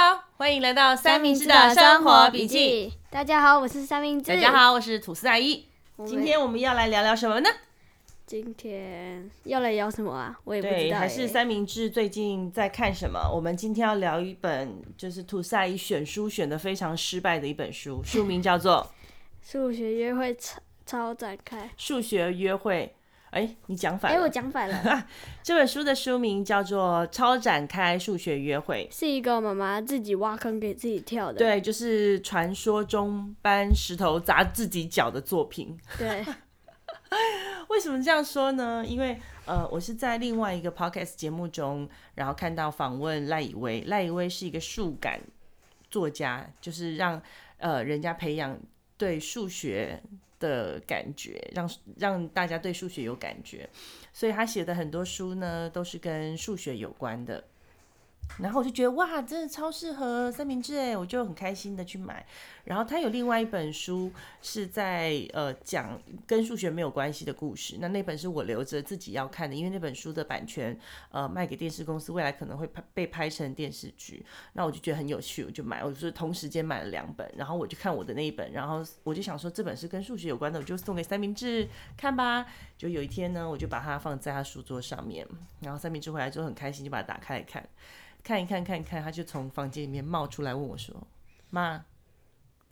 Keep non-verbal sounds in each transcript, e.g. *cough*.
好，欢迎来到三明治的生活笔记。大家好，我是三明治。大家好，我是吐司阿姨。今天我们要来聊聊什么呢？今天要来聊什么啊？我也不知道。对，还是三明治最近在看什么？我们今天要聊一本，就是吐司阿姨选书选的非常失败的一本书，书名叫做 *laughs*《数学约会超超展开》。数学约会。哎，你讲反了！哎，我讲反了。*laughs* 这本书的书名叫做《超展开数学约会》，是一个妈妈自己挖坑给自己跳的。对，就是传说中搬石头砸自己脚的作品。对。*laughs* 为什么这样说呢？因为呃，我是在另外一个 podcast 节目中，然后看到访问赖以威。赖以威是一个数感作家，就是让呃人家培养对数学。的感觉，让让大家对数学有感觉，所以他写的很多书呢，都是跟数学有关的。然后我就觉得哇，真的超适合三明治哎，我就很开心的去买。然后他有另外一本书是在呃讲跟数学没有关系的故事，那那本是我留着自己要看的，因为那本书的版权呃卖给电视公司，未来可能会拍被拍成电视剧。那我就觉得很有趣，我就买，我就是同时间买了两本，然后我就看我的那一本，然后我就想说这本是跟数学有关的，我就送给三明治看吧。就有一天呢，我就把它放在他书桌上面，然后三明治回来之后很开心，就把它打开来看。看一看，看一看，他就从房间里面冒出来问我说：“妈，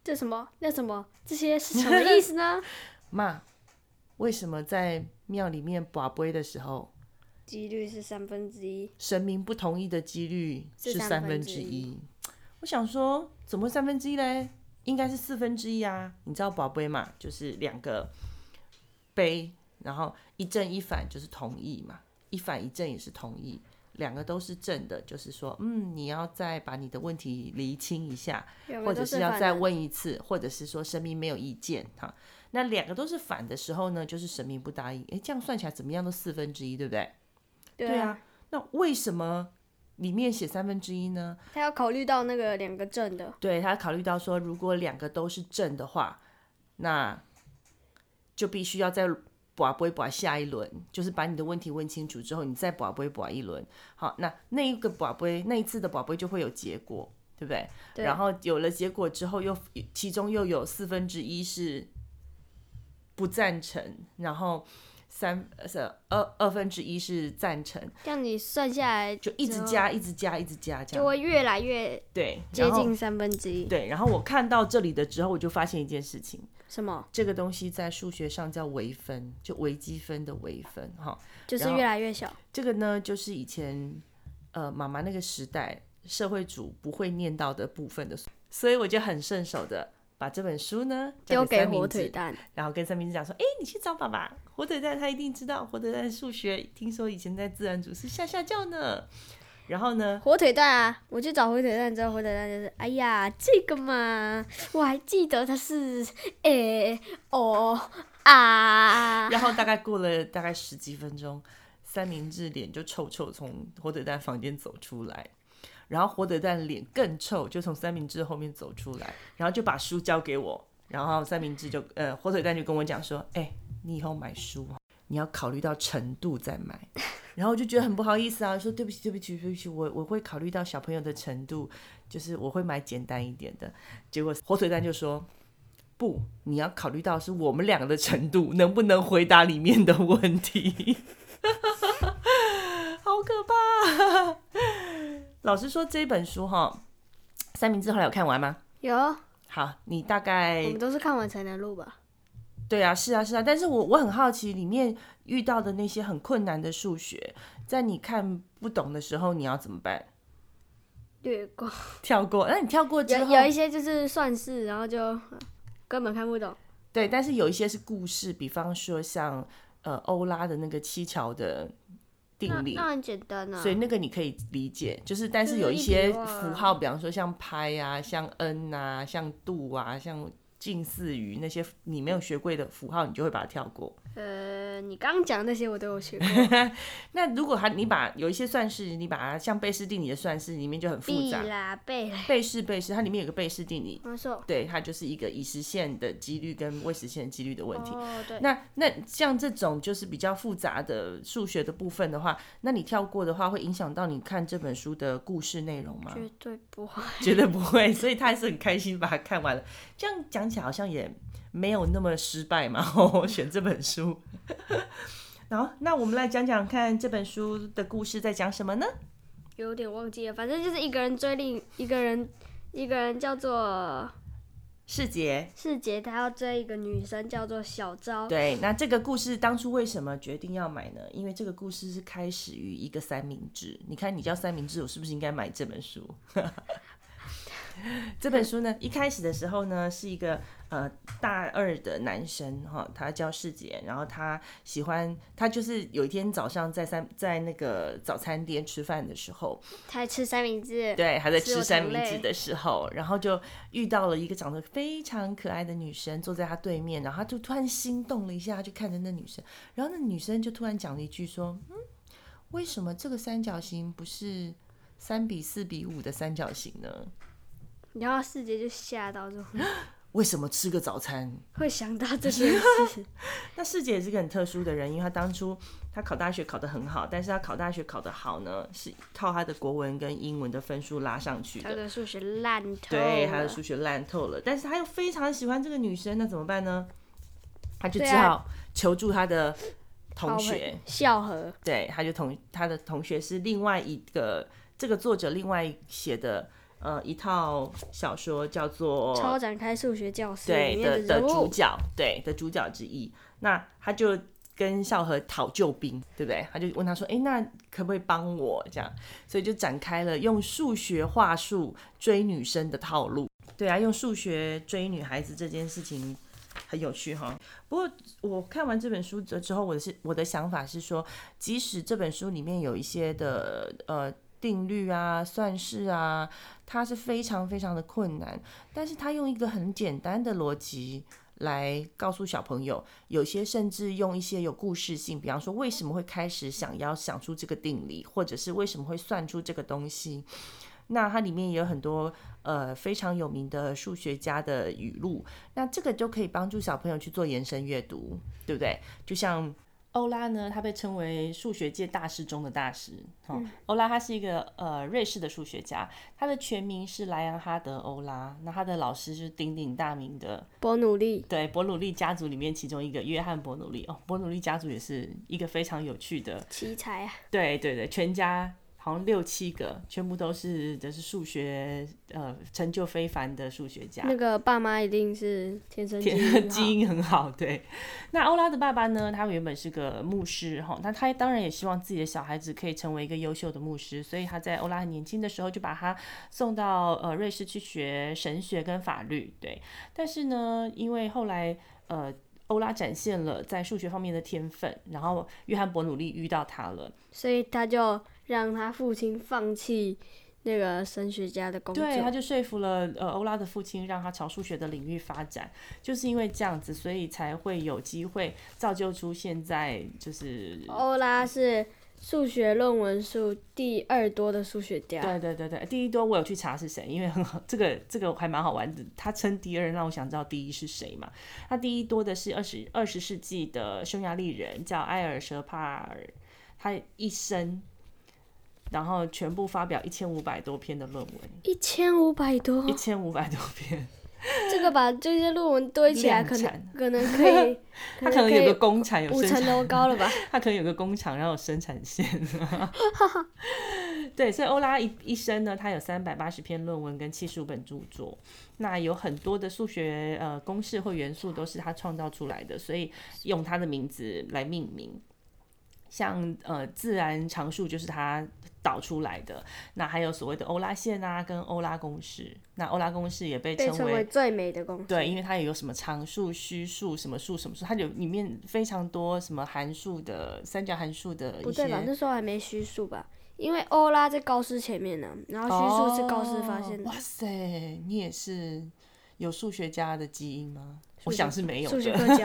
这什么？那什么？这些是什么意思呢？” *laughs* 妈，为什么在庙里面把杯的时候，几率是三分之一？神明不同意的几率是三分之一。我想说，怎么会三分之一嘞？应该是四分之一啊！你知道宝杯嘛？就是两个杯，然后一正一反就是同意嘛，一反一正也是同意。两个都是正的，就是说，嗯，你要再把你的问题厘清一下，或者是要再问一次，或者是说神明没有意见哈。那两个都是反的时候呢，就是神明不答应。诶，这样算起来怎么样都四分之一，对不对？对啊。对啊。那为什么里面写三分之一呢？他要考虑到那个两个正的。对，他考虑到说，如果两个都是正的话，那就必须要在。拔杯拔下一轮，就是把你的问题问清楚之后，你再拔杯拔一轮。好，那那一个拔杯，那一次的拔杯就会有结果，对不对？对。然后有了结果之后又，又其中又有四分之一是不赞成，然后三是二二分之一是赞成。这样你算下来就一直加，一直加，一直加，这样就会越来越对接近三分之一。对，然后我看到这里的之后，我就发现一件事情。什么？这个东西在数学上叫微分，就微积分的微分，哈，就是越来越小。这个呢，就是以前呃妈妈那个时代社会主不会念到的部分的，所以我就很顺手的把这本书呢丢给火腿蛋，然后跟三明治讲说：“哎，你去找爸爸，火腿蛋他一定知道，火腿蛋数学听说以前在自然组是下下叫呢。”然后呢？火腿蛋啊！我去找火腿蛋，之后火腿蛋就是，哎呀，这个嘛，我还记得它是诶，哦啊。*laughs* 然后大概过了大概十几分钟，三明治脸就臭臭从火腿蛋房间走出来，然后火腿蛋脸更臭，就从三明治后面走出来，然后就把书交给我，然后三明治就呃火腿蛋就跟我讲说，哎，你以后买书你要考虑到程度再买。*laughs* 然后我就觉得很不好意思啊，说对不起，对不起，对不起，我我会考虑到小朋友的程度，就是我会买简单一点的。结果火腿蛋就说不，你要考虑到是我们两个的程度，能不能回答里面的问题？*laughs* 好可怕！老实说，这本书哈，三明治后来有看完吗？有。好，你大概我们都是看完才能录吧？对啊，是啊，是啊，但是我我很好奇，里面遇到的那些很困难的数学，在你看不懂的时候，你要怎么办？略过，*laughs* 跳过。那你跳过之后，有有一些就是算式，然后就根本看不懂。对，但是有一些是故事，比方说像呃欧拉的那个七桥的定理，那，那很简单啊。所以那个你可以理解，就是但是有一些符号，比方说像拍啊，像 n 啊，像度啊，像。近似于那些你没有学过的符号，你就会把它跳过。呃，你刚刚讲那些我都有学过。*laughs* 那如果他你把有一些算式，你把它像贝氏定理的算式里面就很复杂。啦，贝。贝氏贝氏，它里面有个贝氏定理。没错。对，它就是一个已实现的几率跟未实现的几率的问题。哦，对。那那像这种就是比较复杂的数学的部分的话，那你跳过的话，会影响到你看这本书的故事内容吗？绝对不会。*laughs* 绝对不会，所以他还是很开心把它看完了。这样讲起来好像也。没有那么失败嘛？*laughs* 我选这本书。*laughs* 然后，那我们来讲讲看这本书的故事在讲什么呢？有点忘记了，反正就是一个人追另一个人，一个人叫做世杰。世杰他要追一个女生叫做小昭。对，那这个故事当初为什么决定要买呢？因为这个故事是开始于一个三明治。你看，你叫三明治，我是不是应该买这本书？*laughs* *laughs* 这本书呢，一开始的时候呢，是一个呃大二的男生哈，他叫世杰，然后他喜欢他就是有一天早上在三在那个早餐店吃饭的时候，他在吃三明治，对，还在吃三明治的时候，然后就遇到了一个长得非常可爱的女生坐在他对面，然后他就突然心动了一下，就看着那女生，然后那女生就突然讲了一句说，嗯，为什么这个三角形不是三比四比五的三角形呢？然后世杰就吓到说：“ *gasps* 为什么吃个早餐会想到这件 *laughs* 事？”那世杰也是个很特殊的人，因为她当初她考大学考得很好，但是她考大学考得好呢，是靠她的国文跟英文的分数拉上去的。他的数学烂透，对，他的数学烂透了。但是她又非常喜欢这个女生，那怎么办呢？她就只好求助她的同学校和。对，她就同她的同学是另外一个这个作者另外写的。呃，一套小说叫做《超展开数学教室》对的的主角，对的主角之一。那他就跟孝和讨救兵，对不对？他就问他说：“哎，那可不可以帮我这样？”所以就展开了用数学话术追女生的套路。对啊，用数学追女孩子这件事情很有趣哈。不过我看完这本书之后，我的是我的想法是说，即使这本书里面有一些的呃。定律啊，算式啊，它是非常非常的困难，但是他用一个很简单的逻辑来告诉小朋友，有些甚至用一些有故事性，比方说为什么会开始想要想出这个定理，或者是为什么会算出这个东西，那它里面也有很多呃非常有名的数学家的语录，那这个就可以帮助小朋友去做延伸阅读，对不对？就像。欧拉呢，他被称为数学界大师中的大师。哦，欧拉他是一个呃瑞士的数学家，他的全名是莱昂哈德·欧拉。那他的老师是鼎鼎大名的伯努利，对，伯努利家族里面其中一个约翰·伯努利。哦，伯努利家族也是一个非常有趣的奇才啊。对对对，全家。好像六七个，全部都是就是数学呃成就非凡的数学家。那个爸妈一定是天生基因很好，对。那欧拉的爸爸呢？他原本是个牧师哈，那他当然也希望自己的小孩子可以成为一个优秀的牧师，所以他在欧拉很年轻的时候就把他送到呃瑞士去学神学跟法律，对。但是呢，因为后来呃欧拉展现了在数学方面的天分，然后约翰伯努利遇到他了，所以他就。让他父亲放弃那个神学家的工作，对，他就说服了呃欧拉的父亲，让他朝数学的领域发展。就是因为这样子，所以才会有机会造就出现在就是欧拉是数学论文数第二多的数学家。对对对对，第一多我有去查是谁，因为很好，这个这个还蛮好玩的。他称第二，让我想知道第一是谁嘛？他第一多的是二十二十世纪的匈牙利人，叫埃尔舍帕尔，他一生。然后全部发表一千五百多篇的论文，一千五百多，一千五百多篇。这个把这些论文堆起来，可能可能可以，*laughs* 他可能有个工厂，有五层楼高了吧？他可能有个工厂，然后有生产线。*laughs* 对，所以欧拉一一生呢，他有三百八十篇论文跟七十五本著作，那有很多的数学呃公式或元素都是他创造出来的，所以用他的名字来命名。像呃自然常数就是它导出来的，那还有所谓的欧拉线啊，跟欧拉公式。那欧拉公式也被称为，为最美的公式，对，因为它也有什么常数、虚数、什么数、什么数，它有里面非常多什么函数的三角函数的一些。不对吧？那时候还没虚数吧？因为欧拉在高斯前面呢，然后虚数是高斯发现的。哦。哇塞，你也是，有数学家的基因吗？我想是没有数学课教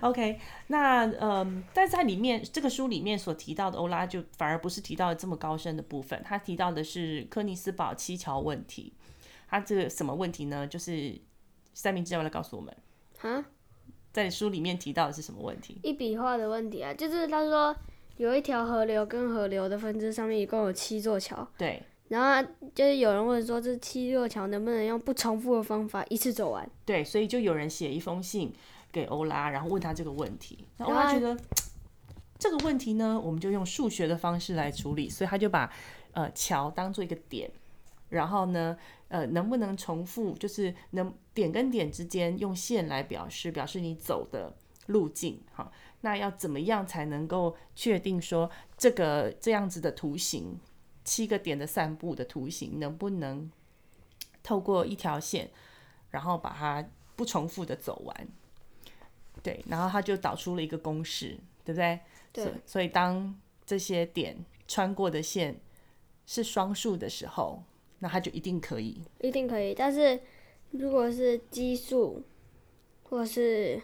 *laughs* OK，那嗯，但在里面这个书里面所提到的欧拉，就反而不是提到了这么高深的部分。他提到的是柯尼斯堡七桥问题。他这个什么问题呢？就是三明治要不要来告诉我们？啊，在书里面提到的是什么问题？一笔画的问题啊，就是他说有一条河流跟河流的分支上面一共有七座桥。对。然后就是有人问说，这七座桥能不能用不重复的方法一次走完？对，所以就有人写一封信给欧拉，然后问他这个问题。那欧拉觉得这个问题呢，我们就用数学的方式来处理，所以他就把呃桥当做一个点，然后呢，呃，能不能重复，就是能点跟点之间用线来表示，表示你走的路径。哈，那要怎么样才能够确定说这个这样子的图形？七个点的散步的图形能不能透过一条线，然后把它不重复的走完？对，然后他就导出了一个公式，对不对？对。所以，所以当这些点穿过的线是双数的时候，那它就一定可以。一定可以，但是如果是奇数，或是。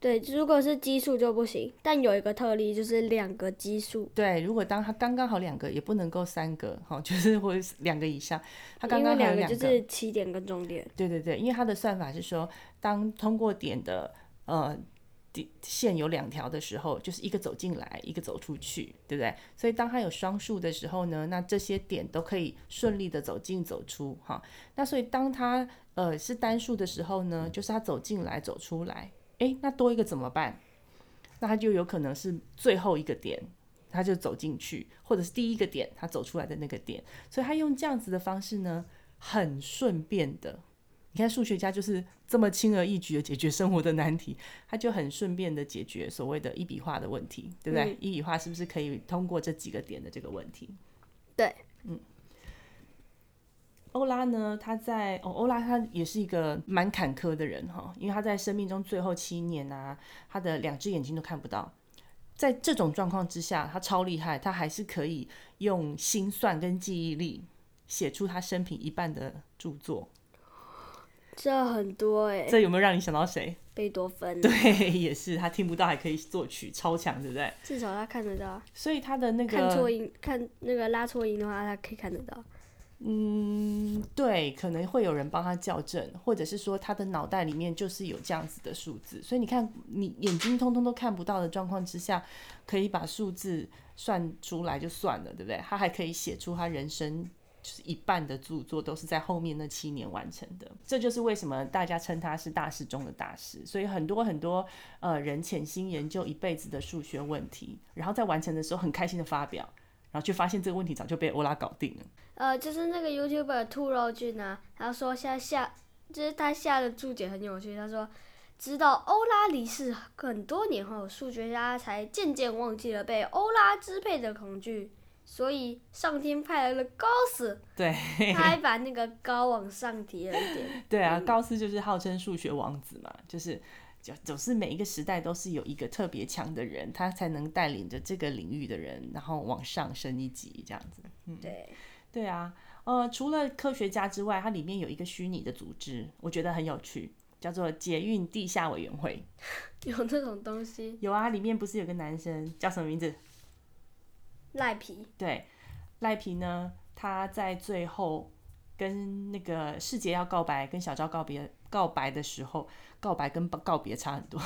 对，如果是奇数就不行，但有一个特例就是两个奇数。对，如果当它刚刚好两个，也不能够三个，哈，*laughs* 就是或两个以上，它刚刚好两个，就是起点跟终点。对对对，因为它的算法是说，当通过点的呃点线有两条的时候，就是一个走进来，一个走出去，对不对？所以当它有双数的时候呢，那这些点都可以顺利的走进走出，哈。那所以当它呃是单数的时候呢，就是它走进来走出来。诶，那多一个怎么办？那他就有可能是最后一个点，他就走进去，或者是第一个点他走出来的那个点。所以他用这样子的方式呢，很顺便的。你看数学家就是这么轻而易举的解决生活的难题，他就很顺便的解决所谓的一笔画的问题，对不对？嗯、一笔画是不是可以通过这几个点的这个问题？对，嗯。欧拉呢？他在哦，欧拉他也是一个蛮坎坷的人哈，因为他在生命中最后七年啊，他的两只眼睛都看不到。在这种状况之下，他超厉害，他还是可以用心算跟记忆力写出他生平一半的著作。这很多哎、欸，这有没有让你想到谁？贝多芬。对，也是他听不到还可以作曲，超强，对不对？至少他看得到。所以他的那个看错音，看那个拉错音的话，他可以看得到。嗯，对，可能会有人帮他校正，或者是说他的脑袋里面就是有这样子的数字，所以你看，你眼睛通通都看不到的状况之下，可以把数字算出来就算了，对不对？他还可以写出他人生就是一半的著作都是在后面那七年完成的，这就是为什么大家称他是大师中的大师。所以很多很多呃人潜心研究一辈子的数学问题，然后在完成的时候很开心的发表。然后就发现这个问题早就被欧拉搞定了。呃，就是那个 YouTuber 兔肉君啊，他说下下，就是他下的注解很有趣。他说，直到欧拉离世很多年后，数学家才渐渐忘记了被欧拉支配的恐惧，所以上天派来了高斯。对，*laughs* 他还把那个高往上提了一点。*laughs* 对啊，高斯就是号称数学王子嘛，就是。就总是每一个时代都是有一个特别强的人，他才能带领着这个领域的人，然后往上升一级这样子。嗯，对，对啊，呃，除了科学家之外，它里面有一个虚拟的组织，我觉得很有趣，叫做捷运地下委员会。*laughs* 有这种东西？有啊，里面不是有个男生叫什么名字？赖皮。对，赖皮呢，他在最后跟那个世杰要告白，跟小昭告别告白的时候。告白跟告别差很多。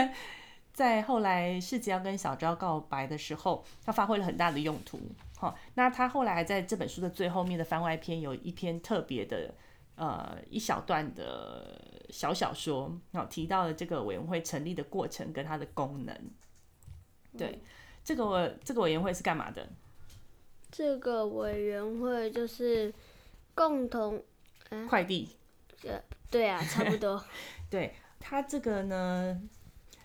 *laughs* 在后来世杰要跟小昭告白的时候，他发挥了很大的用途。好，那他后来在这本书的最后面的番外篇有一篇特别的呃一小段的小小说，好，提到了这个委员会成立的过程跟它的功能。对，这个这个委员会是干嘛的？这个委员会就是共同快递。对啊，差不多。*laughs* 对，它这个呢，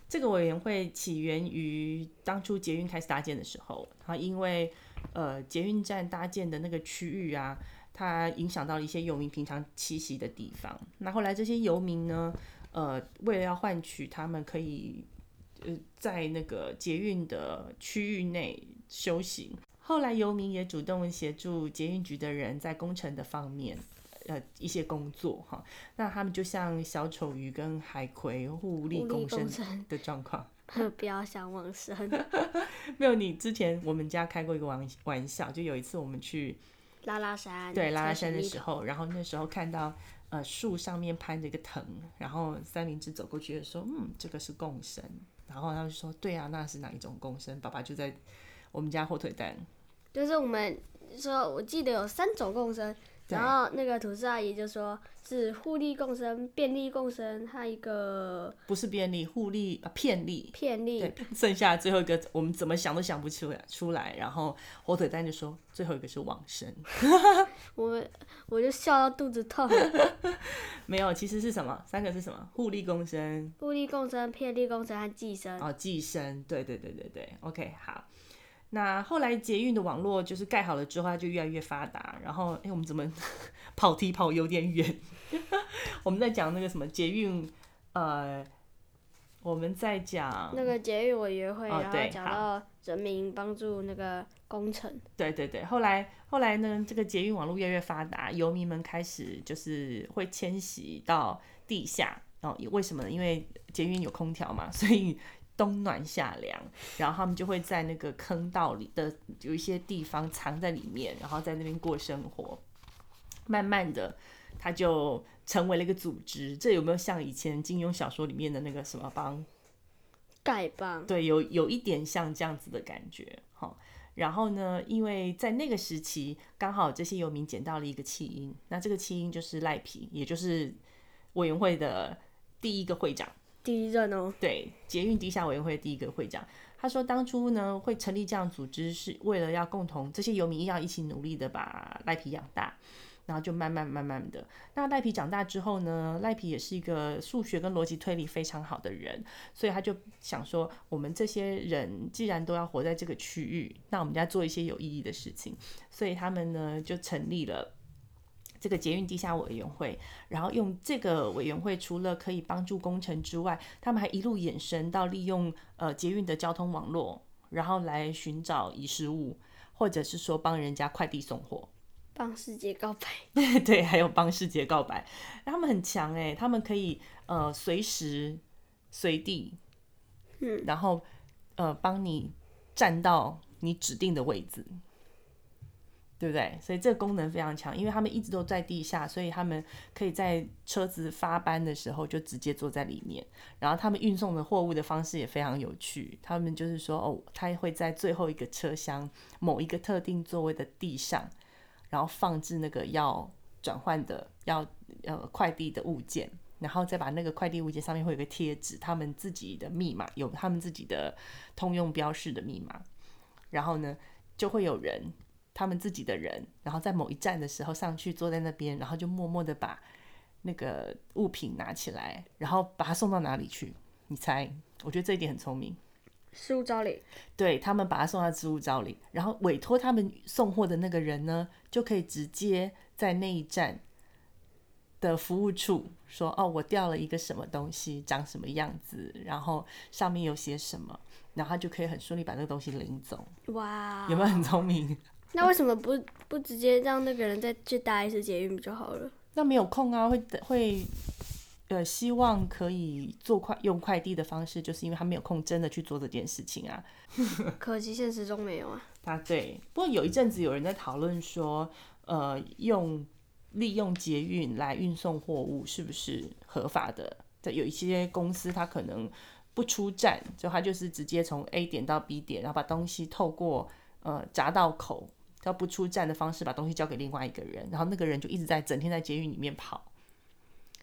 这个委员会起源于当初捷运开始搭建的时候，它因为呃捷运站搭建的那个区域啊，它影响到了一些游民平常栖息的地方。那后来这些游民呢，呃，为了要换取他们可以呃在那个捷运的区域内休息，后来游民也主动协助捷运局的人在工程的方面。呃一些工作哈。那他们就像小丑鱼跟海葵互利共生的状况。不要想往生。*laughs* 没有，你之前我们家开过一个玩玩笑，就有一次我们去拉拉山，对拉拉山的时候，然后那时候看到呃树上面攀着一个藤，然后三明治走过去就说，嗯，这个是共生，然后他就说，对啊，那是哪一种共生？爸爸就在我们家火腿蛋，就是我们说，我记得有三种共生。然后那个吐司阿姨就说是互利共生、便利共生，还有一个不是便利，互利啊，骗利，骗利。对，*laughs* 剩下最后一个我们怎么想都想不出来出来。然后火腿蛋就说最后一个是往生。*laughs* 我我就笑到肚子痛。*laughs* 没有，其实是什么？三个是什么？互利共生、互利共生、骗利共生和寄生。哦，寄生，对对对对对，OK，好。那后来捷运的网络就是盖好了之后，它就越来越发达。然后，哎、欸，我们怎么 *laughs* 跑题跑有点远？*laughs* 我们在讲那个什么捷运，呃，我们在讲那个捷运委员会，哦、然后讲到人民帮助那个工程。对对对，后来后来呢，这个捷运网络越来越发达，游民们开始就是会迁徙到地下。哦，为什么呢？因为捷运有空调嘛，所以。冬暖夏凉，然后他们就会在那个坑道里的有一些地方藏在里面，然后在那边过生活。慢慢的，他就成为了一个组织。这有没有像以前金庸小说里面的那个什么帮？丐帮。对，有有一点像这样子的感觉。好，然后呢，因为在那个时期，刚好这些游民捡到了一个弃婴，那这个弃婴就是赖皮，也就是委员会的第一个会长。第一任哦，对，捷运地下委员会第一个会长，他说当初呢会成立这样组织，是为了要共同这些游民要一起努力的把赖皮养大，然后就慢慢慢慢的，那赖皮长大之后呢，赖皮也是一个数学跟逻辑推理非常好的人，所以他就想说，我们这些人既然都要活在这个区域，那我们要做一些有意义的事情，所以他们呢就成立了。这个捷运地下委员会，然后用这个委员会，除了可以帮助工程之外，他们还一路延伸到利用呃捷运的交通网络，然后来寻找遗失物，或者是说帮人家快递送货，帮世界告白。*laughs* 对，还有帮世界告白，他们很强诶，他们可以呃随时随地，嗯，然后呃帮你站到你指定的位置。对不对？所以这个功能非常强，因为他们一直都在地下，所以他们可以在车子发班的时候就直接坐在里面。然后他们运送的货物的方式也非常有趣，他们就是说，哦，他会在最后一个车厢某一个特定座位的地上，然后放置那个要转换的要呃快递的物件，然后再把那个快递物件上面会有个贴纸，他们自己的密码，有他们自己的通用标示的密码，然后呢就会有人。他们自己的人，然后在某一站的时候上去坐在那边，然后就默默的把那个物品拿起来，然后把它送到哪里去？你猜？我觉得这一点很聪明。失物招领。对，他们把它送到失物招领，然后委托他们送货的那个人呢，就可以直接在那一站的服务处说：“哦，我掉了一个什么东西，长什么样子，然后上面有写什么，然后他就可以很顺利把那个东西领走。”哇，有没有很聪明？那为什么不不直接让那个人再去搭一次捷运不就好了？那没有空啊，会会呃希望可以做快用快递的方式，就是因为他没有空真的去做这件事情啊。*laughs* 可惜现实中没有啊。啊，对。不过有一阵子有人在讨论说，呃，用利用捷运来运送货物是不是合法的？在有一些公司，他可能不出站，就他就是直接从 A 点到 B 点，然后把东西透过呃闸道口。要不出站的方式把东西交给另外一个人，然后那个人就一直在整天在监狱里面跑，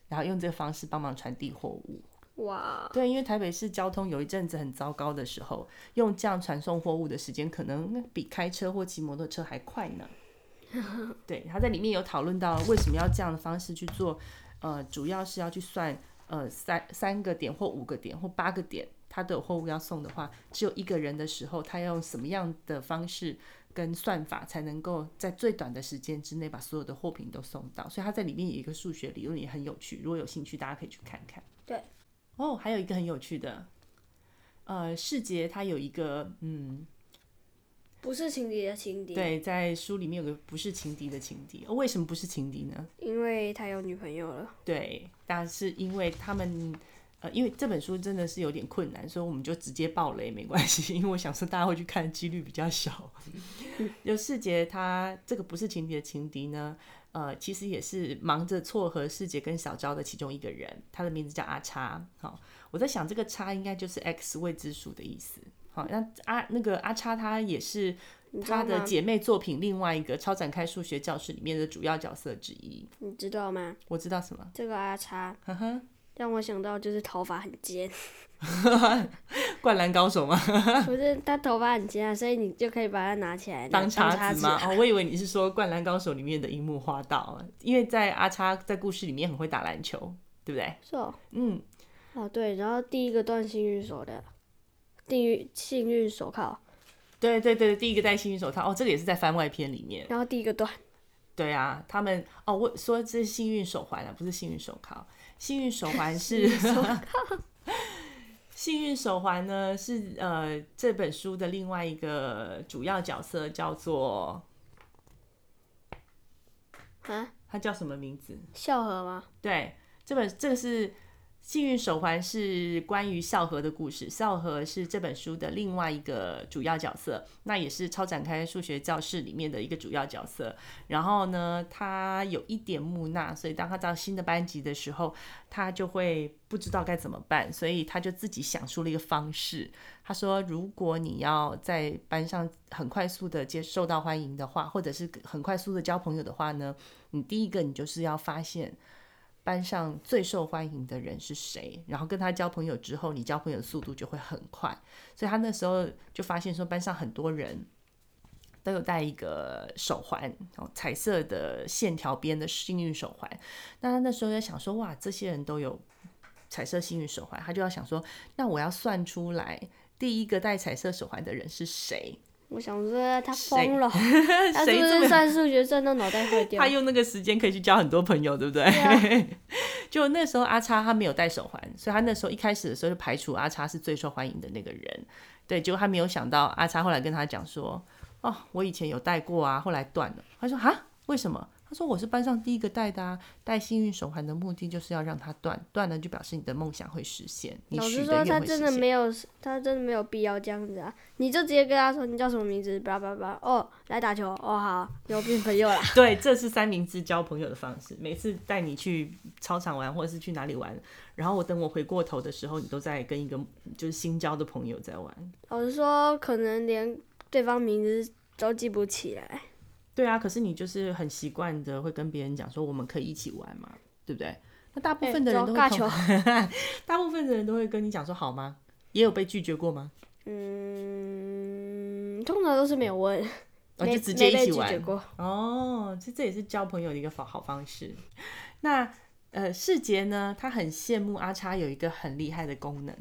然后用这个方式帮忙传递货物。哇，对，因为台北市交通有一阵子很糟糕的时候，用这样传送货物的时间可能比开车或骑摩托车还快呢。*laughs* 对，他在里面有讨论到为什么要这样的方式去做，呃，主要是要去算，呃，三三个点或五个点或八个点，他的货物要送的话，只有一个人的时候，他要用什么样的方式？跟算法才能够在最短的时间之内把所有的货品都送到，所以它在里面有一个数学理论也很有趣。如果有兴趣，大家可以去看看。对，哦，还有一个很有趣的，呃，世杰他有一个嗯不是情敌的情敌。对，在书里面有个不是情敌的情敌。哦，为什么不是情敌呢？因为他有女朋友了。对，但是因为他们，呃，因为这本书真的是有点困难，所以我们就直接爆雷没关系。因为我想说大家会去看几率比较小。*laughs* 就世杰他这个不是情敌的情敌呢，呃，其实也是忙着撮合世杰跟小昭的其中一个人，他的名字叫阿叉。好，我在想这个叉应该就是 X 未知数的意思。好，那阿那个阿叉，他也是他的姐妹作品另外一个超展开数学教室里面的主要角色之一。你知道吗？我知道什么？这个阿叉，呵呵，让我想到就是头发很尖。*laughs* 灌篮高手吗？*laughs* 不是，他头发很尖啊，所以你就可以把它拿起来当叉子吗？*laughs* 哦，我以为你是说灌篮高手里面的樱木花道，因为在阿叉在故事里面很会打篮球，对不对？是哦，嗯，哦对，然后第一个断幸运手的。幸运幸运手铐，对对对，第一个戴幸运手套哦，这个也是在番外篇里面。然后第一个断，对啊，他们哦，我说这是幸运手环啊，不是幸运手铐。幸运手环是幸运手环 *laughs* 呢，是呃这本书的另外一个主要角色叫做啊，他叫什么名字？笑和吗？对，这本这个是。幸运手环是关于孝和的故事，孝和是这本书的另外一个主要角色，那也是超展开数学教室里面的一个主要角色。然后呢，他有一点木讷，所以当他到新的班级的时候，他就会不知道该怎么办，所以他就自己想出了一个方式。他说：“如果你要在班上很快速的接受到欢迎的话，或者是很快速的交朋友的话呢，你第一个你就是要发现。”班上最受欢迎的人是谁？然后跟他交朋友之后，你交朋友的速度就会很快。所以他那时候就发现说，班上很多人都有戴一个手环，哦，彩色的线条边的幸运手环。那他那时候在想说，哇，这些人都有彩色幸运手环，他就要想说，那我要算出来第一个戴彩色手环的人是谁？我想说他疯了，*laughs* 他是不是算数学算到脑袋坏掉？他用那个时间可以去交很多朋友，对不对？对 *laughs* 就那时候阿叉他没有戴手环，所以他那时候一开始的时候就排除阿叉是最受欢迎的那个人。对，结果他没有想到阿叉后来跟他讲说：“哦，我以前有戴过啊，后来断了。”他说：“哈，为什么？”他说：“我是班上第一个戴的啊，戴幸运手环的目的就是要让它断，断了就表示你的梦想会实现。你实现。”老师说他真的没有，他真的没有必要这样子啊！你就直接跟他说你叫什么名字，叭叭叭，哦，来打球，哦好，有变朋友了。对，这是三明治交朋友的方式。每次带你去操场玩，或者是去哪里玩，然后我等我回过头的时候，你都在跟一个就是新交的朋友在玩。老师说可能连对方名字都记不起来。对啊，可是你就是很习惯的会跟别人讲说我们可以一起玩嘛，对不对？那大部分的人都会，欸、*laughs* 大部分的人都会跟你讲说好吗？也有被拒绝过吗？嗯，通常都是没有问，哦、就直接一起玩。哦，这这也是交朋友的一个好好方式。那呃，世杰呢，他很羡慕阿叉有一个很厉害的功能、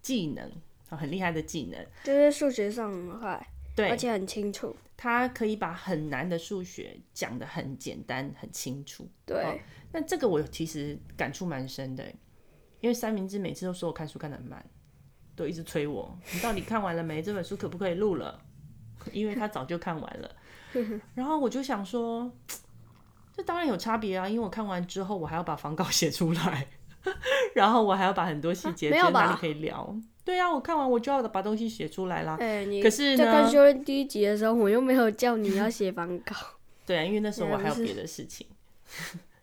技能，哦、很厉害的技能，就是数学上很快，对，而且很清楚。他可以把很难的数学讲得很简单、很清楚。对，哦，那这个我其实感触蛮深的，因为三明治每次都说我看书看得很慢，都一直催我，你到底看完了没？这本书可不可以录了？*laughs* 因为他早就看完了。*laughs* 然后我就想说，*tsk* 这当然有差别啊，因为我看完之后，我还要把访稿写出来，*laughs* 然后我还要把很多细节觉得哪里可以聊。对呀、啊，我看完我就要把东西写出来啦。哎、欸，你可是呢，在看修炼第一集的时候，我又没有叫你要写 *laughs* 访稿。对啊，因为那时候我还有别的事情，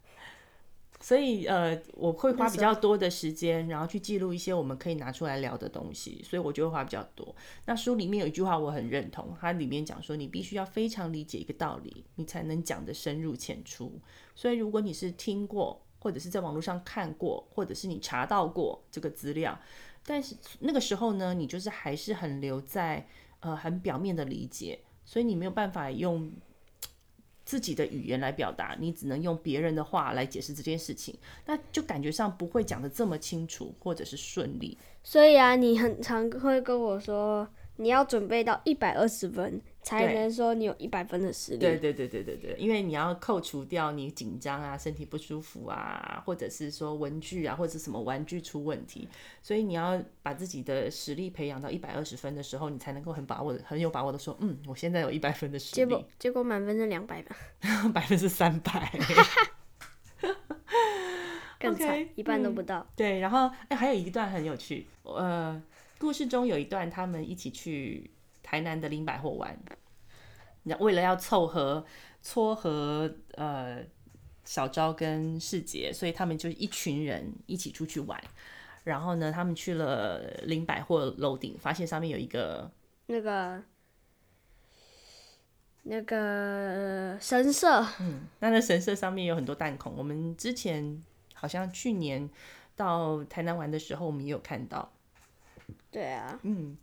*laughs* 所以呃，我会花比较多的时间，然后去记录一些我们可以拿出来聊的东西，所以我就会花比较多。那书里面有一句话我很认同，它里面讲说，你必须要非常理解一个道理，你才能讲得深入浅出。所以如果你是听过，或者是在网络上看过，或者是你查到过这个资料。但是那个时候呢，你就是还是很留在呃很表面的理解，所以你没有办法用自己的语言来表达，你只能用别人的话来解释这件事情，那就感觉上不会讲的这么清楚或者是顺利。所以啊，你很常会跟我说，你要准备到一百二十分，才能说你有一百分的实力。对对对对对对，因为你要扣除掉你紧张啊、身体不舒服啊，或者是说文具啊，或者什么玩具出问题，所以你要把自己的实力培养到一百二十分的时候，你才能够很把握的、很有把握的说，嗯，我现在有一百分的实力。结果结果满分是两百吧，*laughs* 百分之三百，*laughs* 更惨，okay, 一半都不到。嗯、对，然后哎，还有一段很有趣，呃。故事中有一段，他们一起去台南的林百货玩，那为了要凑合撮合呃小昭跟世杰，所以他们就一群人一起出去玩。然后呢，他们去了林百货楼顶，发现上面有一个那个那个神社。嗯，那那神社上面有很多弹孔。我们之前好像去年到台南玩的时候，我们也有看到。对啊，嗯，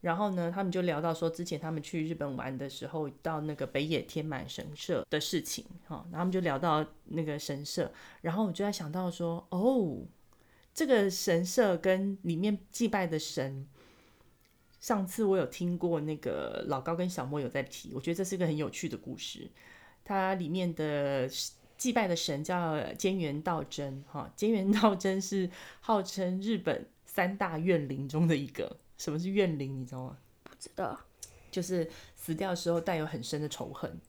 然后呢，他们就聊到说，之前他们去日本玩的时候，到那个北野天满神社的事情，哈，然后他们就聊到那个神社，然后我就在想到说，哦，这个神社跟里面祭拜的神，上次我有听过那个老高跟小莫有在提，我觉得这是个很有趣的故事，它里面的祭拜的神叫菅原道真，哈，菅原道真是号称日本。三大怨灵中的一个，什么是怨灵？你知道吗？不知道，就是死掉的时候带有很深的仇恨。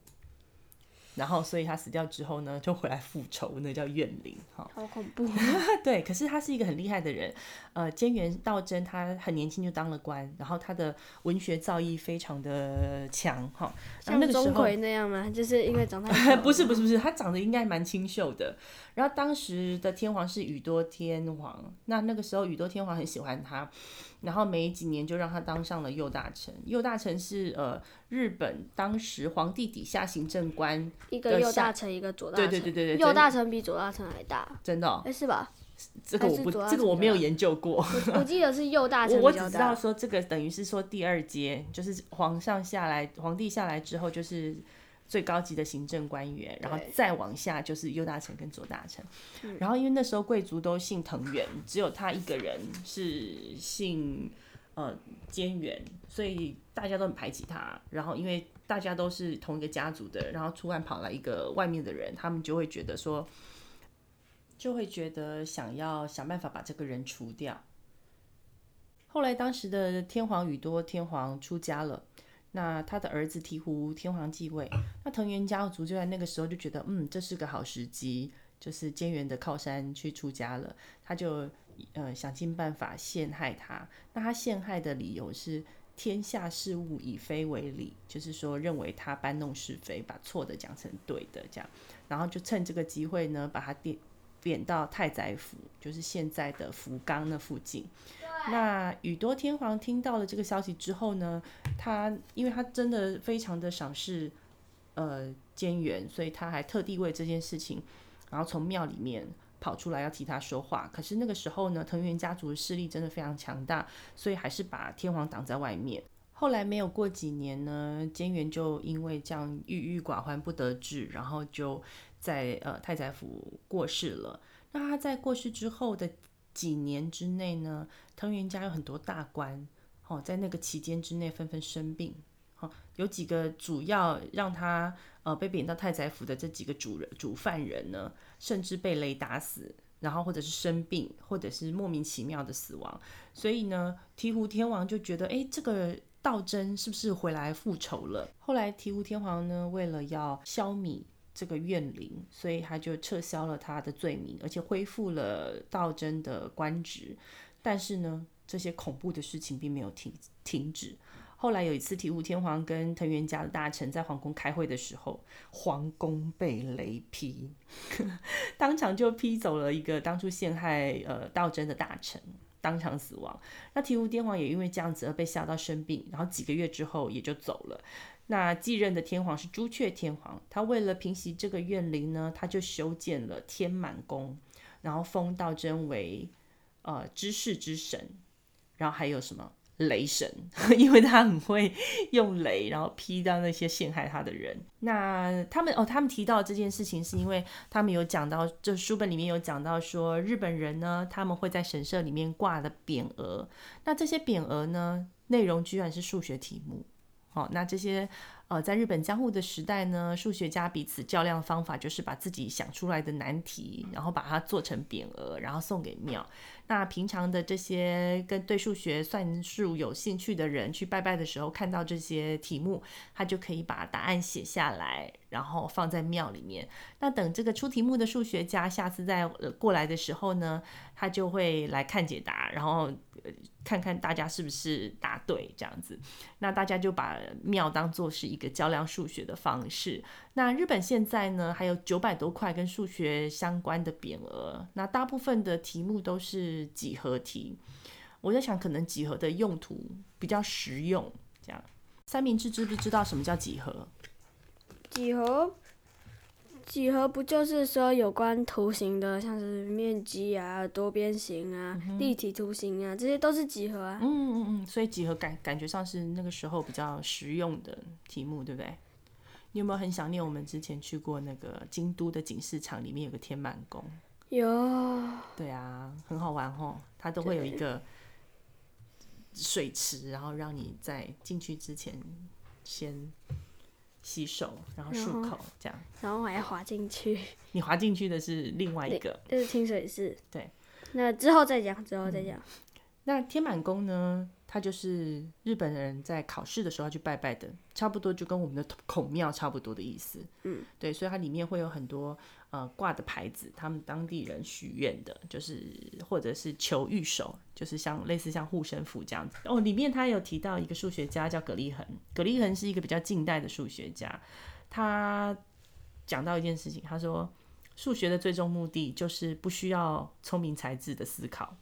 然后，所以他死掉之后呢，就回来复仇，那叫怨灵。哈，好恐怖。*laughs* 对，可是他是一个很厉害的人。呃，菅原道真他很年轻就当了官，然后他的文学造诣非常的强。哈，像钟馗那样吗？就是因为长太 *laughs* 不是不是不是，他长得应该蛮清秀的。然后当时的天皇是宇多天皇，那那个时候宇多天皇很喜欢他。然后没几年就让他当上了右大臣。右大臣是呃日本当时皇帝底下行政官，一个右大臣，一个左大臣。对对对对对，右大臣比左大臣还大。真的、哦？哎，是吧？这个我不，这个我没有研究过。我，我记得是右大臣大。我只知道说这个等于是说第二阶，就是皇上下来，皇帝下来之后就是。最高级的行政官员，然后再往下就是右大臣跟左大臣。然后因为那时候贵族都姓藤原，只有他一个人是姓呃菅原，所以大家都很排挤他。然后因为大家都是同一个家族的，然后突然跑来一个外面的人，他们就会觉得说，就会觉得想要想办法把这个人除掉。后来当时的天皇宇多天皇出家了。那他的儿子醍醐天皇继位，*coughs* 那藤原家族就在那个时候就觉得，嗯，这是个好时机，就是菅原的靠山去出家了，他就呃想尽办法陷害他。那他陷害的理由是天下事物以非为理，就是说认为他搬弄是非，把错的讲成对的这样，然后就趁这个机会呢，把他贬贬到太宰府，就是现在的福冈那附近。那宇多天皇听到了这个消息之后呢，他因为他真的非常的赏识呃菅原，所以他还特地为这件事情，然后从庙里面跑出来要替他说话。可是那个时候呢，藤原家族的势力真的非常强大，所以还是把天皇挡在外面。后来没有过几年呢，菅原就因为这样郁郁寡欢不得志，然后就在呃太宰府过世了。那他在过世之后的。几年之内呢，藤原家有很多大官，哦，在那个期间之内纷纷生病，哦，有几个主要让他呃被贬到太宰府的这几个主人主犯人呢，甚至被雷打死，然后或者是生病，或者是莫名其妙的死亡。所以呢，醍醐天皇就觉得，哎，这个道真是不是回来复仇了？后来醍醐天皇呢，为了要消弭。这个怨灵，所以他就撤销了他的罪名，而且恢复了道真的官职。但是呢，这些恐怖的事情并没有停停止。后来有一次，醍醐天皇跟藤原家的大臣在皇宫开会的时候，皇宫被雷劈，*laughs* 当场就劈走了一个当初陷害呃道真的大臣，当场死亡。那醍醐天皇也因为这样子而被吓到生病，然后几个月之后也就走了。那继任的天皇是朱雀天皇，他为了平息这个怨灵呢，他就修建了天满宫，然后封道真为呃知识之神，然后还有什么雷神，*laughs* 因为他很会用雷，然后劈到那些陷害他的人。那他们哦，他们提到这件事情，是因为他们有讲到，就书本里面有讲到说，日本人呢，他们会在神社里面挂的匾额。那这些匾额呢，内容居然是数学题目。哦，那这些。呃，在日本江户的时代呢，数学家彼此较量的方法就是把自己想出来的难题，然后把它做成匾额，然后送给庙。那平常的这些跟对数学算术有兴趣的人去拜拜的时候，看到这些题目，他就可以把答案写下来，然后放在庙里面。那等这个出题目的数学家下次再过来的时候呢，他就会来看解答，然后。看看大家是不是答对这样子，那大家就把庙当做是一个较量数学的方式。那日本现在呢，还有九百多块跟数学相关的匾额，那大部分的题目都是几何题。我在想，可能几何的用途比较实用。这样，三明治知不知道什么叫几何？几何。几何不就是说有关图形的，像是面积啊、多边形啊、嗯、立体图形啊，这些都是几何啊。嗯嗯嗯，所以几何感感觉上是那个时候比较实用的题目，对不对？你有没有很想念我们之前去过那个京都的警市场里面有个天满宫？有。对啊，很好玩哦，它都会有一个水池，然后让你在进去之前先。洗手，然后漱口，这样，然后还要滑进去。你滑进去的是另外一个，就是清水寺。对，那之后再讲，之后再讲。嗯，那天满宫呢？它就是日本人在考试的时候要去拜拜的，差不多就跟我们的 *laughs* 孔庙差不多的意思。嗯，对，所以它里面会有很多呃挂的牌子，他们当地人许愿的，就是或者是求御守，就是像类似像护身符这样子。哦，里面他有提到一个数学家叫葛利恒，葛利恒是一个比较近代的数学家，他讲到一件事情，他说数学的最终目的就是不需要聪明才智的思考。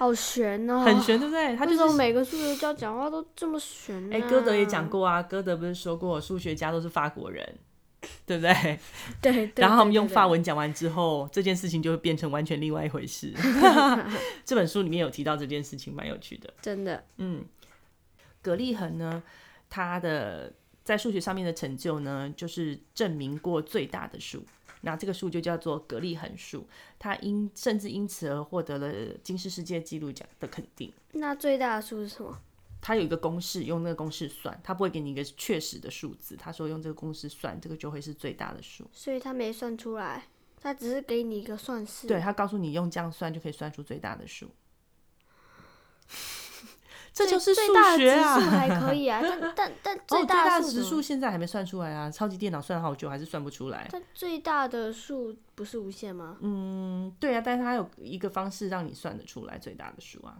好悬哦，很悬，对不对？他就说每个数学家讲话都这么玄。哎，歌德也讲过啊，歌德不是说过数学家都是法国人，对不对？*laughs* 对。然后他们用法文讲完之后，这件事情就会变成完全另外一回事。*laughs* *laughs* 这本书里面有提到这件事情，蛮有趣的。真的，嗯，葛利恒呢，他的在数学上面的成就呢，就是证明过最大的数。那这个数就叫做格力恒数，它因甚至因此而获得了金氏世界纪录奖的肯定。那最大的数是什么？它有一个公式，用那个公式算，它不会给你一个确实的数字。他说用这个公式算，这个就会是最大的数。所以他没算出来，他只是给你一个算式。对，他告诉你用这样算就可以算出最大的数。这就是数学啊，还 *laughs* 可以啊，但但但最大的值数现在还没算出来啊，超级电脑算好久还是算不出来。但最大的数不是无限吗？嗯，对啊，但是它有一个方式让你算得出来最大的数啊。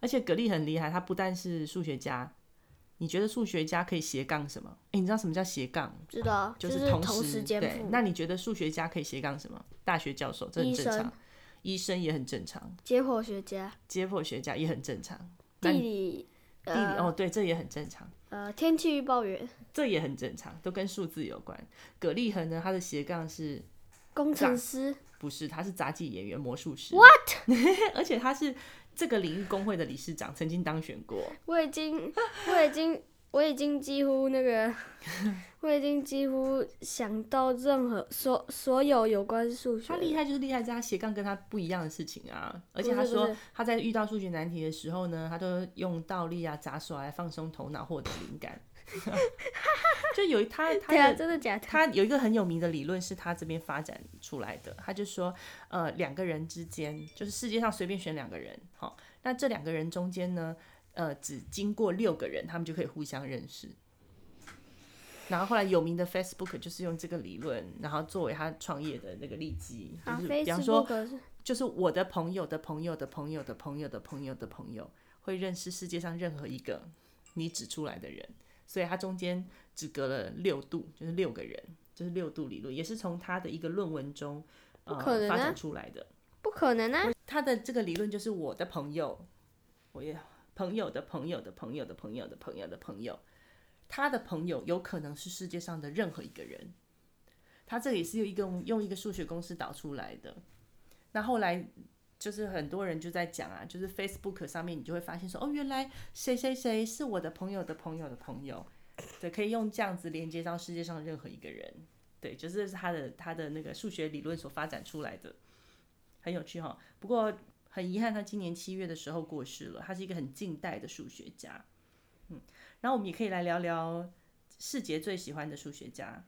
而且格力很厉害，他不但是数学家，你觉得数学家可以斜杠什么？哎，你知道什么叫斜杠？知道，就是同时，同时兼对。那你觉得数学家可以斜杠什么？大学教授，这很正常。医生也很正常，解剖学家，解剖学家也很正常，地理，地理、呃、哦，对，这也很正常。呃，天气预报员，这也很正常，都跟数字有关。葛立恒呢，他的斜杠是工程师，不是，他是杂技演员、魔术师。What？*laughs* 而且他是这个领域工会的理事长，曾经当选过。我已经，我已经。我已经几乎那个，我已经几乎想到任何所所有有关数学。他厉害就是厉害在他斜杠跟他不一样的事情啊！而且他说他在遇到数学难题的时候呢，他都用倒立啊、杂耍来放松头脑，获得灵感。*laughs* 就有他 *laughs* 他的真的假的？他有一个很有名的理论是他这边发展出来的。他就说，呃，两个人之间就是世界上随便选两个人，好，那这两个人中间呢？呃，只经过六个人，他们就可以互相认识。然后后来有名的 Facebook 就是用这个理论，然后作为他创业的那个利基，就是比方说，就是我的朋友的朋友的朋友的朋友的朋友的朋友会认识世界上任何一个你指出来的人，所以他中间只隔了六度，就是六个人，就是六度理论，也是从他的一个论文中呃发展出来的。不可能啊！他的这个理论就是我的朋友，我也。朋友的朋友的朋友的朋友的朋友的朋友，他的朋友有可能是世界上的任何一个人。他这里是用一个用一个数学公式导出来的。那后来就是很多人就在讲啊，就是 Facebook 上面你就会发现说，哦，原来谁谁谁是我的朋友的朋友的朋友，对，可以用这样子连接到世界上任何一个人，对，就是他的他的那个数学理论所发展出来的，很有趣哈。不过很遗憾，他今年七月的时候过世了。他是一个很近代的数学家，然后我们也可以来聊聊世杰最喜欢的数学家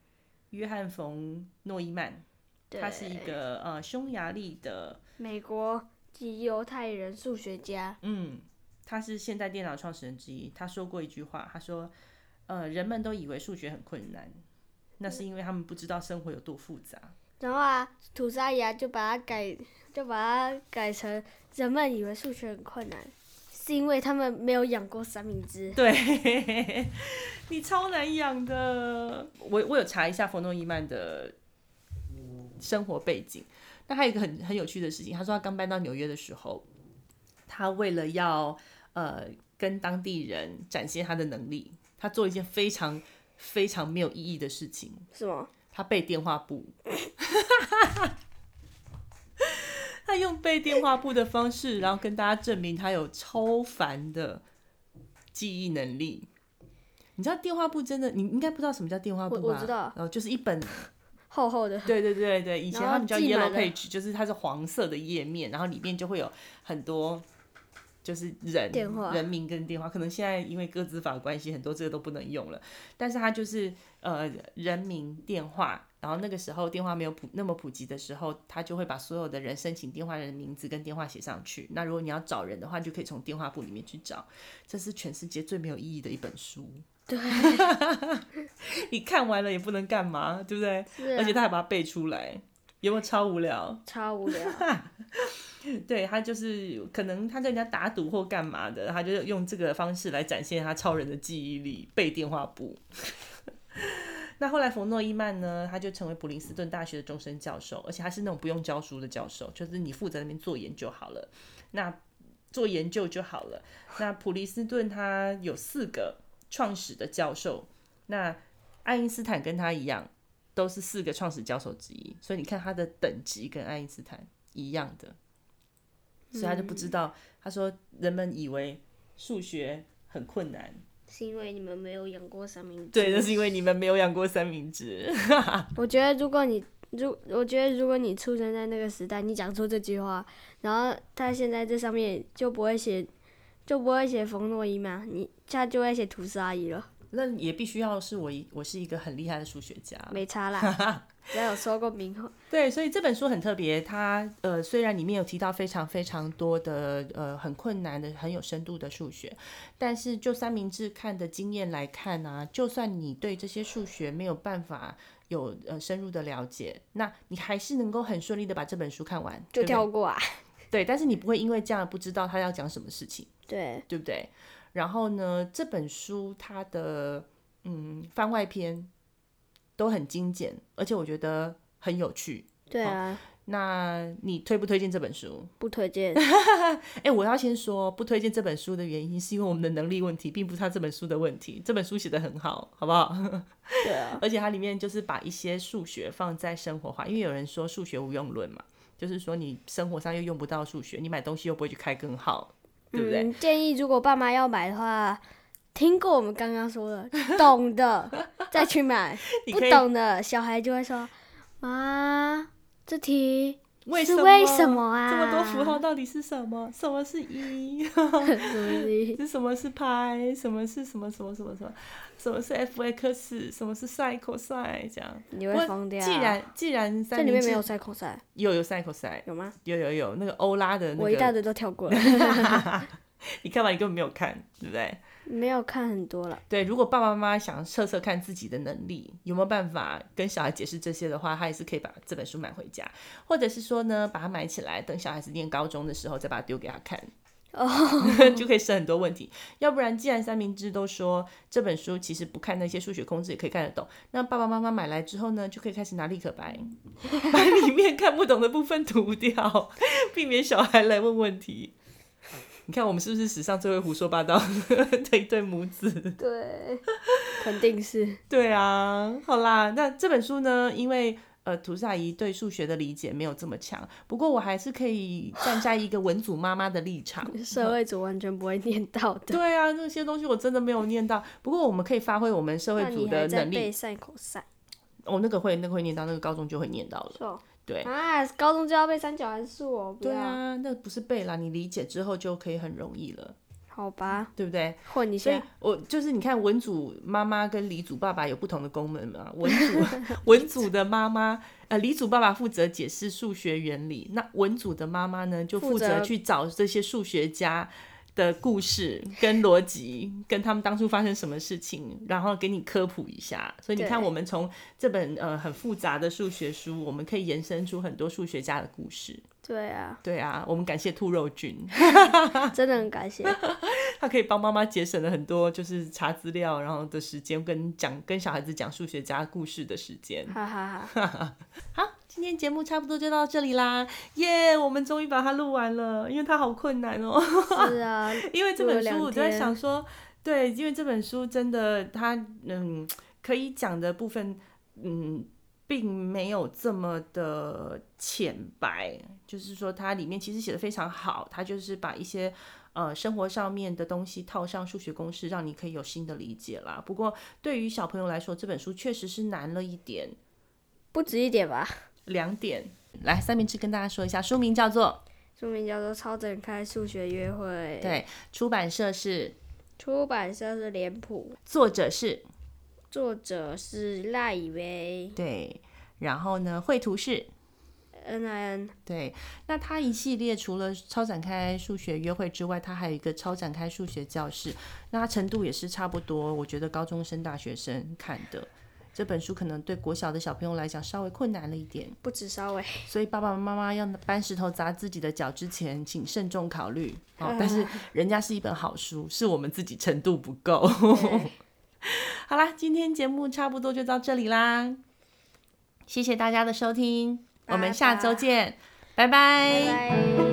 约翰冯诺依曼。他是一个呃匈牙利的美国籍犹太人数学家。嗯，他是现代电脑创始人之一。他说过一句话，他说：“呃，人们都以为数学很困难，那是因为他们不知道生活有多复杂。”然后啊，土沙牙就把它改，就把它改成人们以为数学很困难，是因为他们没有养过三明治。对，*laughs* 你超难养的。我我有查一下冯诺依曼的。生活背景，那还有一个很很有趣的事情，他说他刚搬到纽约的时候，他为了要呃跟当地人展现他的能力，他做一件非常非常没有意义的事情。是吗？他背电话簿，他用背电话簿的方式，然后跟大家证明他有超凡的记忆能力。你知道电话簿真的，你应该不知道什么叫电话簿吧？我，我知道，然后就是一本。*laughs* 厚厚的，对对对对，以前他们叫 Yellow Page，就是它是黄色的页面，然后里面就会有很多就是人人名跟电话，可能现在因为个资法的关系，很多这个都不能用了，但是它就是呃人名电话，然后那个时候电话没有普那么普及的时候，他就会把所有的人申请电话人的名字跟电话写上去，那如果你要找人的话，就可以从电话簿里面去找，这是全世界最没有意义的一本书。对，*laughs* 你看完了也不能干嘛，对不对？啊。而且他还把它背出来，有没有超无聊？超无聊。*laughs* 对，他就是可能他跟人家打赌或干嘛的，他就用这个方式来展现他超人的记忆力，背电话簿。那后来冯诺依曼呢，他就成为普林斯顿大学的终身教授，而且他是那种不用教书的教授，就是你负责那边做研究好了，那做研究就好了。那普林斯顿他有四个。创始的教授，那爱因斯坦跟他一样，都是四个创始教授之一，所以你看他的等级跟爱因斯坦一样的，所以他就不知道。他说人们以为数学很困难，是因为你们没有养过三明治。对，那是因为你们没有养过三明治。*laughs* 我觉得如果你如我觉得如果你出生在那个时代，你讲出这句话，然后他现在这上面就不会写。就不会写冯诺依嘛，你他就会写吐司阿姨了。那也必须要是我一我是一个很厉害的数学家，没差啦，*laughs* 只要有说过名后。对，所以这本书很特别，它呃虽然里面有提到非常非常多的呃很困难的很有深度的数学，但是就三明治看的经验来看啊，就算你对这些数学没有办法有呃深入的了解，那你还是能够很顺利的把这本书看完，就跳过啊。对，但是你不会因为这样不知道他要讲什么事情。对，对不对？然后呢，这本书它的嗯番外篇都很精简，而且我觉得很有趣。对啊，哦，那你推不推荐这本书？不推荐。*laughs* 哎，我要先说不推荐这本书的原因，是因为我们的能力问题，并不是他这本书的问题。这本书写的很好，好不好？*laughs* 对啊。而且它里面就是把一些数学放在生活化，因为有人说数学无用论嘛，就是说你生活上又用不到数学，你买东西又不会去开根号。对不对？嗯，建议如果爸妈要买的话，听过我们刚刚说的，懂的 *laughs* 再去买，不懂的小孩就会说：“妈，这题是为什么啊？这么多符号到底是什么？*laughs* 什么是一？是什么是拍？什么是什么什么什么什么？”什么是 f(x)？什么是 sin、cos？这样你会疯掉。既然既然三这里面没有 sin、cos，有有 sin、cos，有吗？有有有，那个欧拉的那个，我一大堆都跳过了。*laughs* 你看吧，你根本没有看，对不对？没有看很多了。对，如果爸爸妈妈想测测看自己的能力有没有办法跟小孩解释这些的话，他也是可以把这本书买回家，或者是说呢，把它买起来，等小孩子念高中的时候再把它丢给他看。哦，*laughs* 就可以省很多问题。要不然，既然三明治都说这本书其实不看那些数学公式也可以看得懂，那爸爸妈妈买来之后呢，就可以开始拿立可白，*laughs* 把里面看不懂的部分涂掉，避免小孩来问问题。你看我们是不是史上最会胡说八道的一对母子？*laughs* 对，肯定是。*laughs* 对啊，好啦，那这本书呢，因为。呃，吐司阿姨对数学的理解没有这么强，不过我还是可以站在一个文组妈妈的立场。*laughs* 社会组完全不会念到的。对啊，那些东西我真的没有念到。不过我们可以发挥我们社会组的能力。背赛口赛。哦，那个会，那个会念到，那个高中就会念到了。对啊，高中就要背三角函数哦。对啊，那不是背啦，你理解之后就可以很容易了。好吧，对不对？混一下。所以我就是你看，文祖妈妈跟李祖爸爸有不同的功能嘛。*laughs* 文祖文祖的妈妈，呃，李祖爸爸负责解释数学原理，那文祖的妈妈呢，就负责去找这些数学家的故事跟逻辑，跟他们当初发生什么事情，然后给你科普一下。所以你看，我们从这本呃很复杂的数学书，我们可以延伸出很多数学家的故事。对啊，对啊，我们感谢兔肉君，*laughs* 真的很感谢，*laughs* 他可以帮妈妈节省了很多就是查资料然后的时间，跟讲跟小孩子讲数学家故事的时间。哈哈哈。*laughs* 好，今天节目差不多就到这里啦，耶、yeah，我们终于把它录完了，因为它好困难哦。是啊，*laughs* 因为这本书我在想说，对，因为这本书真的它嗯可以讲的部分嗯。并没有这么的浅白，就是说它里面其实写的非常好，它就是把一些呃生活上面的东西套上数学公式，让你可以有新的理解啦。不过对于小朋友来说，这本书确实是难了一点，不止一点吧？两点。来，三明治跟大家说一下，书名叫做书名叫做《超展开数学约会》，对，出版社是？出版社是脸谱，作者是。作者是赖以为，对，然后呢，绘图是？N I N，对，那他一系列除了超展开数学约会之外，他还有一个超展开数学教室，那它程度也是差不多，我觉得高中生、大学生看的这本书，可能对国小的小朋友来讲稍微困难了一点，不止稍微，所以爸爸妈妈要搬石头砸自己的脚之前，请慎重考虑哦。但是人家是一本好书，是我们自己程度不够。*laughs* 好啦，今天节目差不多就到这里啦，谢谢大家的收听，我们下周见，拜拜。拜拜。